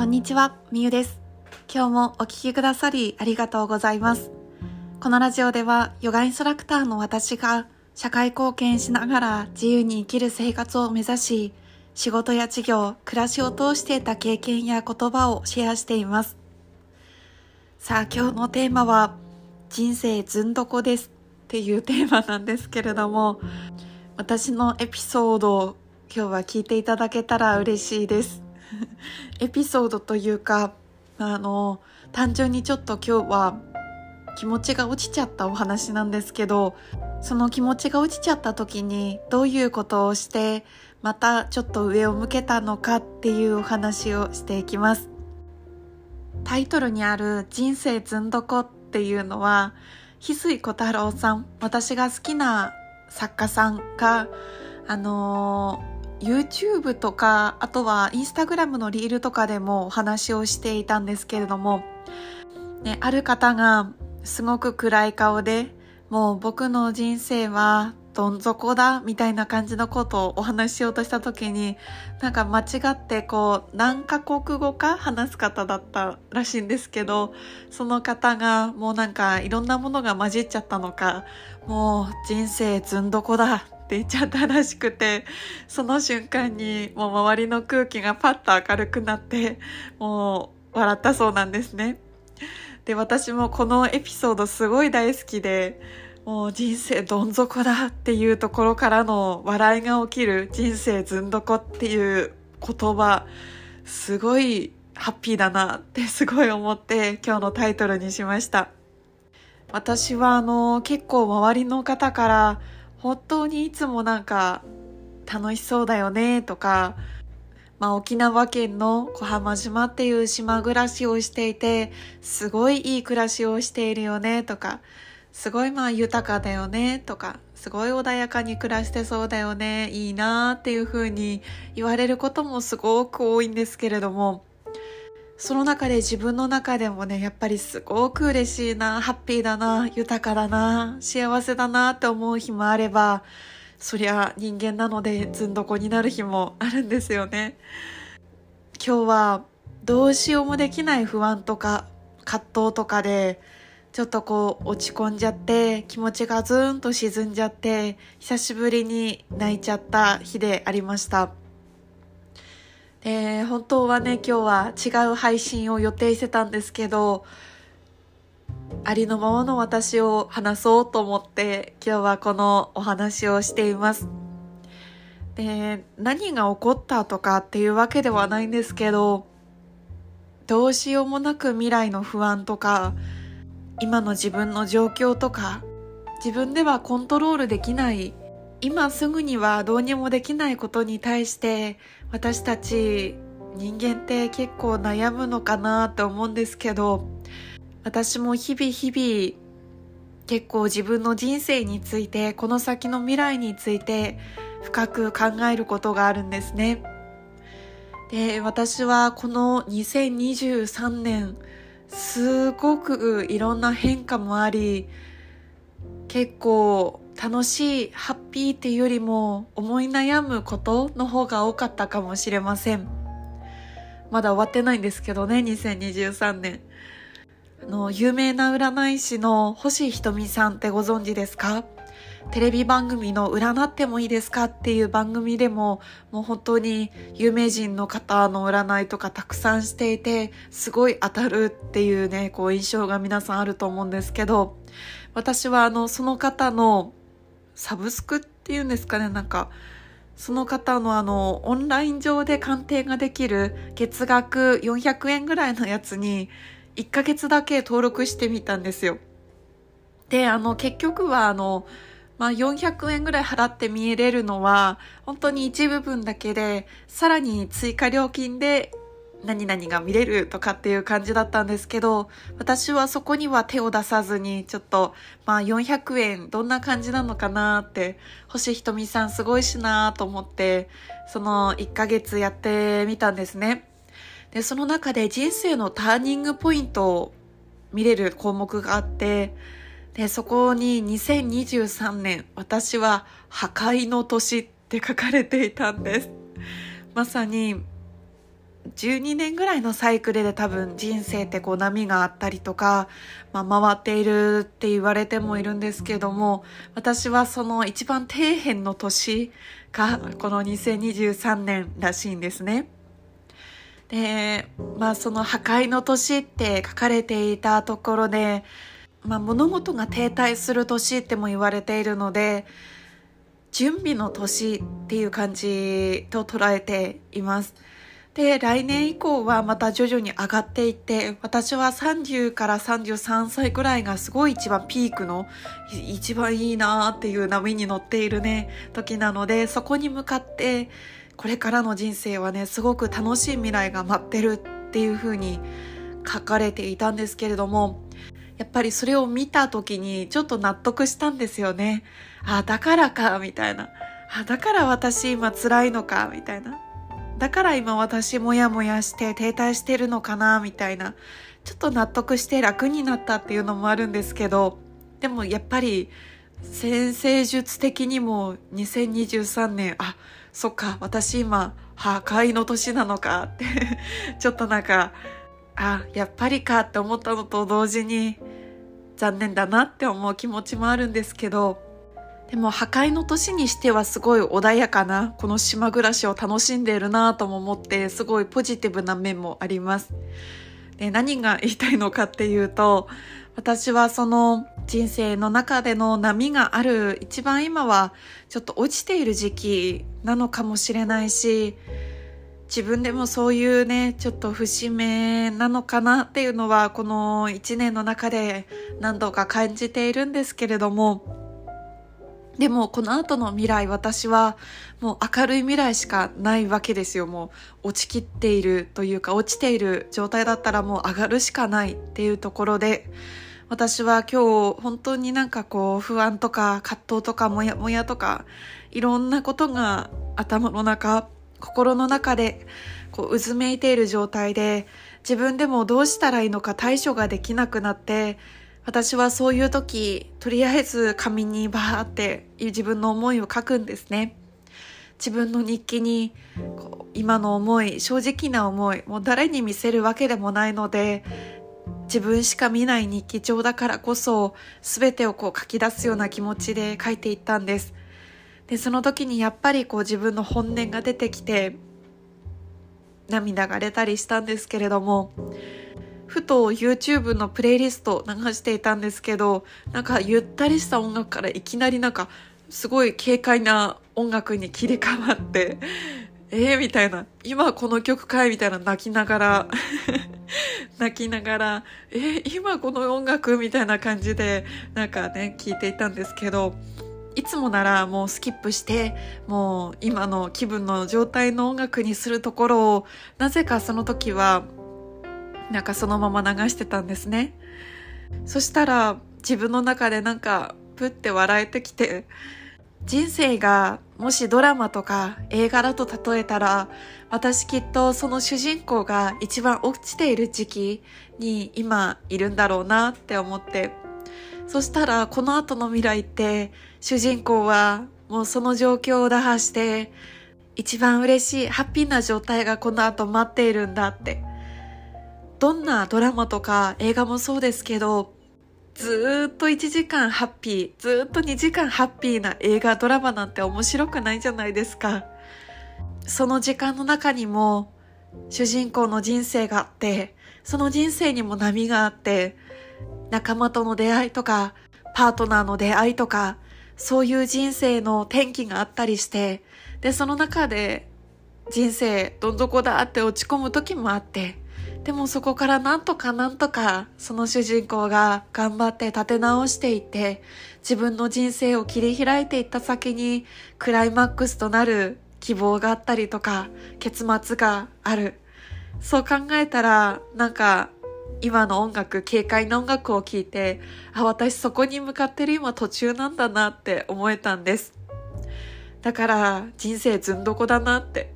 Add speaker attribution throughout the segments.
Speaker 1: こんにちは、みゆです。今日もお聞きくださりありがとうございます。このラジオではヨガインストラクターの私が社会貢献しながら自由に生きる生活を目指し、仕事や事業、暮らしを通して得た経験や言葉をシェアしています。さあ今日のテーマは人生ずんどこですっていうテーマなんですけれども、私のエピソードを今日は聞いていただけたら嬉しいです。エピソードというか、あの、単純にちょっと今日は気持ちが落ちちゃったお話なんですけど、その気持ちが落ちちゃった時にどういうことをして、またちょっと上を向けたのかっていうお話をしていきます。タイトルにある人生ずんどこっていうのは、翡翠小太郎さん、私が好きな作家さんが、あの YouTube とか、あとは Instagram のリールとかでもお話をしていたんですけれども、ね、ある方がすごく暗い顔で、もう僕の人生はどん底だみたいな感じのことをお話ししようとした時に、なんか間違ってこう何カ国語か話す方だったらしいんですけど、その方がもうなんかいろんなものが混じっちゃったのか、もう人生ずんどこだって言っちゃったらしくて、その瞬間にもう周りの空気がパッと明るくなって、もう笑ったそうなんですね。で、私もこのエピソードすごい大好きで、もう人生どん底だっていうところからの笑いが起きる人生ずんどこっていう言葉、すごいハッピーだなってすごい思って今日のタイトルにしました。私はあの結構周りの方から本当にいつもなんか楽しそうだよねとか、まあ、沖縄県の小浜島っていう島暮らしをしていてすごいいい暮らしをしているよねとかすごいまあ豊かだよねとかすごい穏やかに暮らしてそうだよねいいなっていう風に言われることもすごく多いんですけれどもその中で自分の中でもねやっぱりすごく嬉しいなハッピーだな豊かだな幸せだなって思う日もあればそりゃ人間なのでずんどこになる日もあるんですよね。今日はどうしようもできない不安とか葛藤とかでちょっとこう落ち込んじゃって気持ちがずーんと沈んじゃって久しぶりに泣いちゃった日でありました。で本当はね今日は違う配信を予定してたんですけどありのままの私を話そうと思って今日はこのお話をしています。で何が起こったとかっていうわけではないんですけどどうしようもなく未来の不安とか今の自分の状況とか自分ではコントロールできない今すぐにはどうにもできないことに対して私たち人間って結構悩むのかなって思うんですけど私も日々日々結構自分の人生についてこの先の未来について深く考えることがあるんですね。で私はこの2023年すごくいろんな変化もあり結構楽しいハッピーっていうよりも思い悩むことの方が多かったかもしれません。まだ終わってないんですけどね2023年。あの有名な占い師の星ひとみさんってご存知ですか？テレビ番組の占ってもいいですかっていう番組でももう本当に有名人の方の占いとかたくさんしていてすごい当たるっていうねこう印象が皆さんあると思うんですけど私はあのその方のサブスクっていうんですかねなんかその方のあのオンライン上で鑑定ができる月額400円ぐらいのやつに1ヶ月だけ登録してみたんですよ。で、あの結局はあのまあ、400円ぐらい払って見えれるのは本当に一部分だけでさらに追加料金で何々が見れるとかっていう感じだったんですけど私はそこには手を出さずにちょっとまあ400円どんな感じなのかなって星ひとみさんすごいしなと思ってその1ヶ月やってみたんですねでその中で人生のターニングポイントを見れる項目があってで、そこに2023年、私は破壊の年って書かれていたんです。まさに、12年ぐらいのサイクルで多分人生ってこう波があったりとか、まあ、回っているって言われてもいるんですけども私はその一番底辺の年がこの2023年らしいんですね。でまあその破壊の年って書かれていたところで、まあ、物事が停滞する年っても言われているので準備の年っていう感じと捉えています。で、来年以降はまた徐々に上がっていって、私は30から33歳ぐらいがすごい一番ピークの、一番いいなーっていう波に乗っているね、時なので、そこに向かって、これからの人生はね、すごく楽しい未来が待ってるっていう風に書かれていたんですけれども、やっぱりそれを見た時にちょっと納得したんですよね。あ、だからか、みたいな。あ、だから私今辛いのか、みたいな。だから今私もやもやして停滞してるのかな、みたいな。ちょっと納得して楽になったっていうのもあるんですけど、でもやっぱり先生術的にも2023年、あ、そっか、私今破壊の年なのかってちょっとなんか、あ、やっぱりかって思ったのと同時に残念だなって思う気持ちもあるんですけど、でも破壊の年にしてはすごい穏やかなこの島暮らしを楽しんでいるなぁとも思ってすごいポジティブな面もあります。で何が言いたいのかっていうと私はその人生の中での波がある一番今はちょっと落ちている時期なのかもしれないし自分でもそういうねちょっと節目なのかなっていうのはこの1年の中で何度か感じているんですけれどもでもこの後の未来私はもう明るい未来しかないわけですよ。もう落ちきっているというか落ちている状態だったらもう上がるしかないっていうところで私は今日本当になんかこう不安とか葛藤とかモヤモヤとかいろんなことが頭の中心の中でこう渦めいている状態で自分でもどうしたらいいのか対処ができなくなって私はそういう時、とりあえず紙にバーって自分の思いを書くんですね。自分の日記にこう今の思い、正直な思い、もう誰に見せるわけでもないので、自分しか見ない日記帳だからこそ、全てをこう書き出すような気持ちで書いていったんです。で、その時にやっぱりこう自分の本音が出てきて、涙が出たりしたんですけれども、ふと YouTube のプレイリスト流していたんですけど、なんかゆったりした音楽からいきなりなんかすごい軽快な音楽に切り替わって、えー、みたいな、今この曲かいみたいな泣きながら 泣きながら、えー、今この音楽みたいな感じで、なんかね、聞いていたんですけど、いつもならもうスキップして、もう今の気分の状態の音楽にするところを、なぜかその時はなんかそのまま流してたんですね。そしたら自分の中でなんかプって笑えてきて、人生がもしドラマとか映画だと例えたら、私きっとその主人公が一番落ちている時期に今いるんだろうなって思って、そしたらこの後の未来って主人公はもうその状況を打破して一番嬉しいハッピーな状態がこの後待っているんだってどんなドラマとか映画もそうですけど、ずっと1時間ハッピー、ずっと2時間ハッピーな映画、ドラマなんて面白くないじゃないですか。その時間の中にも主人公の人生があって、その人生にも波があって、仲間との出会いとか、パートナーの出会いとか、そういう人生の転機があったりして、で、その中で人生どん底だって落ち込む時もあって、でもそこからなんとかなんとかその主人公が頑張って立て直していって自分の人生を切り開いていった先にクライマックスとなる希望があったりとか結末がある。そう考えたらなんか今の音楽、軽快な音楽を聴いて、あ、私そこに向かってる今途中なんだなって思えたんです。だから人生ずんどこだなって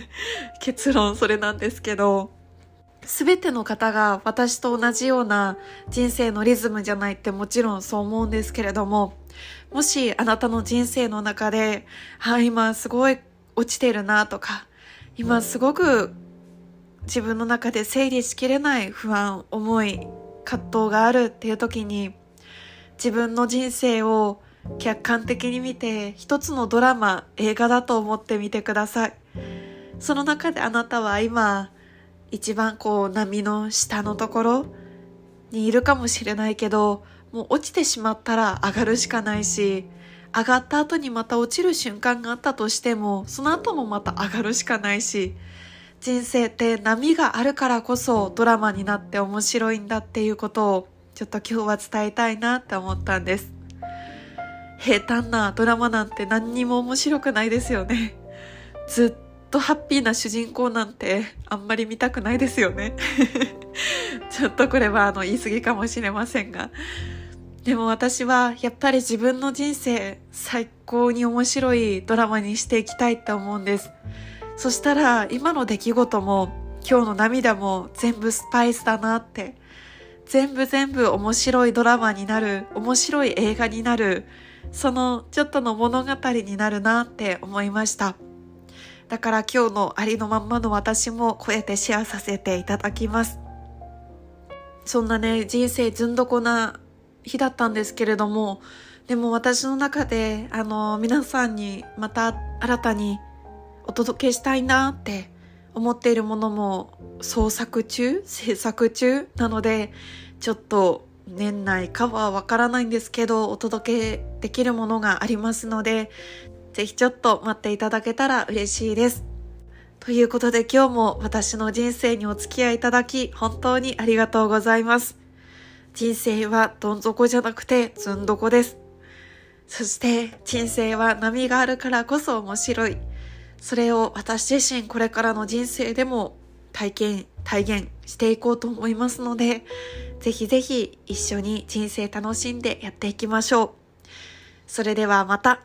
Speaker 1: 結論それなんですけど、すべての方が私と同じような人生のリズムじゃないってもちろんそう思うんですけれども、もしあなたの人生の中で、あ、今すごい落ちてるなとか、今すごく自分の中で整理しきれない不安、思い、葛藤があるっていう時に自分の人生を客観的に見て一つのドラマ、映画だと思ってみてください。その中であなたは今一番こう波の下のところにいるかもしれないけどもう落ちてしまったら上がるしかないし上がった後にまた落ちる瞬間があったとしてもその後もまた上がるしかないし人生って波があるからこそドラマになって面白いんだっていうことをちょっと今日は伝えたいなって思ったんです。平坦なドラマなんて何にも面白くないですよね。ずっとハッピーな主人公なんてあんまり見たくないですよね。ちょっとこれはあの言い過ぎかもしれませんが。でも私はやっぱり自分の人生最高に面白いドラマにしていきたいって思うんです。そしたら今の出来事も今日の涙も全部スパイスだなって。全部全部面白いドラマになる、面白い映画になる、そのちょっとの物語になるなって思いました。だから今日のありのまんまの私もこうやってシェアさせていただきます。そんなね、人生ずんどこな日だったんですけれども、でも私の中で、あの、皆さんにまた新たにお届けしたいなって思っているものも創作中、制作中なので、ちょっと年内かはわからないんですけど、お届けできるものがありますので、ぜひちょっと待っていただけたら嬉しいです。ということで今日も私の人生にお付き合いいただき本当にありがとうございます。人生はどん底じゃなくてずん底です。そして人生は波があるからこそ面白い。それを私自身これからの人生でも体験、体現していこうと思いますので、ぜひぜひ一緒に人生楽しんでやっていきましょう。それではまた